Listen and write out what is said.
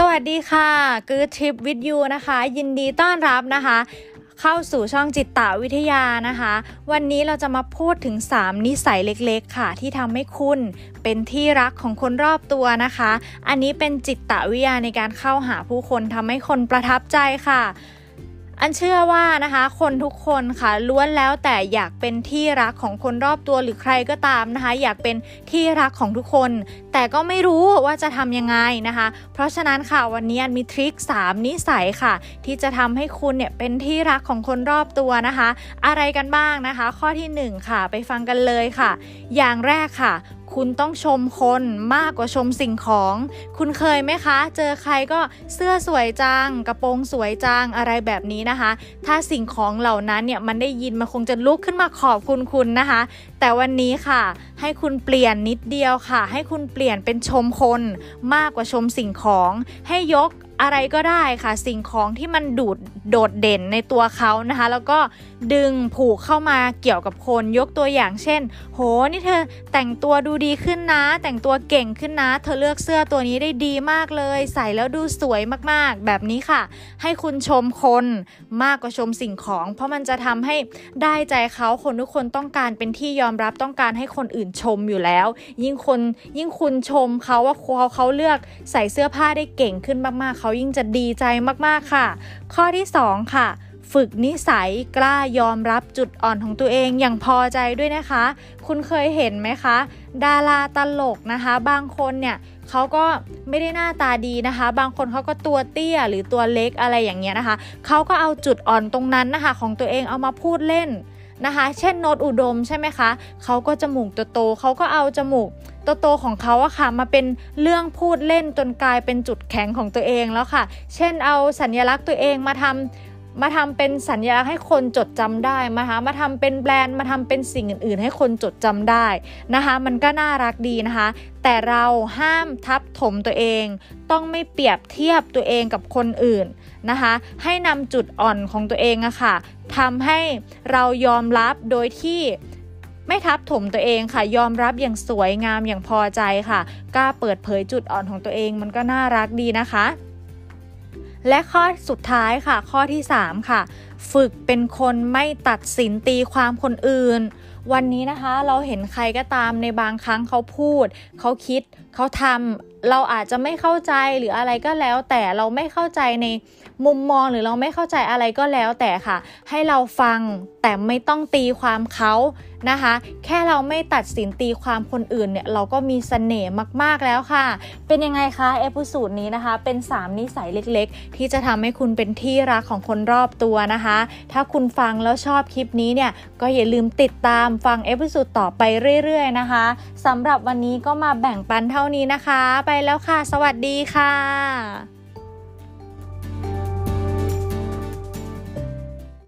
สวัสดีค่ะกือทริปวิดยูนะคะ ยินดีต้อนรับนะคะ เข้าสู่ช่องจิตตวิทยานะคะ วันนี้เราจะมาพูดถึง 3 นิสัยเล็กๆ ค่ะ ที่ทำให้คุณเป็นที่รักของคนรอบตัวนะคะ อันนี้เป็นจิตตวิทยาในการเข้าหาผู้คนทำให้คนประทับใจค่ะอันเชื่อว่านะคะ คนทุกคนค่ะล้วนแล้วแต่อยากเป็นที่รักของคนรอบตัวหรือใครก็ตามนะคะ อยากเป็นที่รักของทุกคน แต่ก็ไม่รู้ว่าจะทำยังไงนะคะ เพราะฉะนั้นค่ะวันนี้มีทริค 3 นิสัยค่ะ ที่จะทำให้คุณเนี่ยเป็นที่รักของคนรอบตัวนะคะ อะไรกันบ้างนะคะ ข้อที่ 1 ค่ะ ไปฟังกันเลยค่ะ อย่างแรกค่ะคุณต้องชมคนมากกว่าชมสิ่งของ คุณเคยไหมคะ เจอใครก็เสื้อสวยจัง กระโปรงสวยจัง อะไรแบบนี้นะคะ ถ้าสิ่งของเหล่านั้นเนี่ยมันได้ยินมันคงจะลุกขึ้นมาขอบคุณคุณนะคะแต่วันนี้ค่ะ ให้คุณเปลี่ยนนิดเดียวค่ะ ให้คุณเปลี่ยนเป็นชมคนมากกว่าชมสิ่งของ ให้ยก อะไรก็ได้ค่ะสิ่งของที่มันดูดโดดเด่นในตัวเขานะคะ แล้วก็ดึงผูกเข้ามาเกี่ยวกับคนยกตัวอย่างเช่น โหนี่เธอแต่งตัวดูดีขึ้นนะ แต่งตัวเก่งขึ้นนะ เธอเลือกเสื้อตัวนี้ได้ดีมากเลย ใส่แล้วดูสวยมากๆ แบบนี้ค่ะ ให้คุณชมคนมากกว่าชมสิ่งของ เพราะมันจะทำให้ได้ใจเขาคนทุกคนต้องการเป็นที่ยอมรับต้องการให้คนอื่นชมอยู่แล้ว ยิ่งคนยิ่งคุณชมเขาว่าเขาเขาเลือกใส่เสื้อผ้าได้เก่งขึ้นมากๆเขาายิ่งจะดีใจมากๆค่ะ ข้อที่2ค่ะฝึกนิสัยกล้ายอมรับจุดอ่อนของตัวเองอย่างพอใจด้วยนะคะ คุณเคยเห็นไหมคะ ดาราตลกนะคะ บางคนเนี่ยเขาก็ไม่ได้หน้าตาดีนะคะ บางคนเขาก็ตัวเตี้ยหรือตัวเล็กอะไรอย่างเงี้ยนะคะเขาก็เอาจุดอ่อนตรงนั้นนะคะ ของตัวเองเอามาพูดเล่น นะคะ เช่นโนตอุดมใช่ไหมคะเขาก็จมูกโตๆเขาก็เอาจมูกโตๆของเขาอะค่ะมาเป็นเรื่องพูดเล่นจนกลายเป็นจุดแข็งของตัวเองแล้วค่ะ เช่นเอาสัญลักษณ์ตัวเองมาทำมาทำเป็นสัญลักษณ์ให้คนจดจำได้นะคะมาทำเป็นแบรนด์มาทำเป็นสิ่งอื่น ๆ ให้คนจดจำได้นะคะ มันก็น่ารักดีนะคะ แต่เราห้ามทับถมตัวเอง ต้องไม่เปรียบเทียบตัวเองกับคนอื่นนะคะ ให้นำจุดอ่อนของตัวเองอะค่ะ ทำให้เรายอมรับโดยที่ไม่ทับถมตัวเองค่ะ ยอมรับอย่างสวยงามอย่างพอใจค่ะ กล้าเปิดเผยจุดอ่อนของตัวเองมันก็น่ารักดีนะคะ และข้อสุดท้ายค่ะ ข้อที่ 3 ค่ะ ฝึกเป็นคนไม่ตัดสินตีความคนอื่น วันนี้นะคะเราเห็นใครก็ตามในบางครั้งเขาพูด เขาคิด เขาทำเราอาจจะไม่เข้าใจหรืออะไรก็แล้ว แต่เราไม่เข้าใจในมุมมองหรือเราไม่เข้าใจอะไรก็แล้วแต่ค่ะ ให้เราฟังแต่ไม่ต้องตีความเขานะคะ แค่เราไม่ตัดสินตีความคนอื่นเนี่ยเราก็มีสเสน่ห์มากๆแล้วค่ะ เป็นยังไงคะเอพิสูดนี้นะคะ เป็น 3 นิสัยเล็กๆ ที่จะทำให้คุณเป็นที่รักของคนรอบตัวนะคะถ้าคุณฟังแล้วชอบคลิปนี้เนี่ย ก็อย่าลืมติดตามฟังเอพิสูดต่อไปเรื่อยๆนะคะสำหรับวันนี้ก็มาแบ่งปันเท่านี้นะคะ ไปแล้วค่ะ สวัสดีค่ะ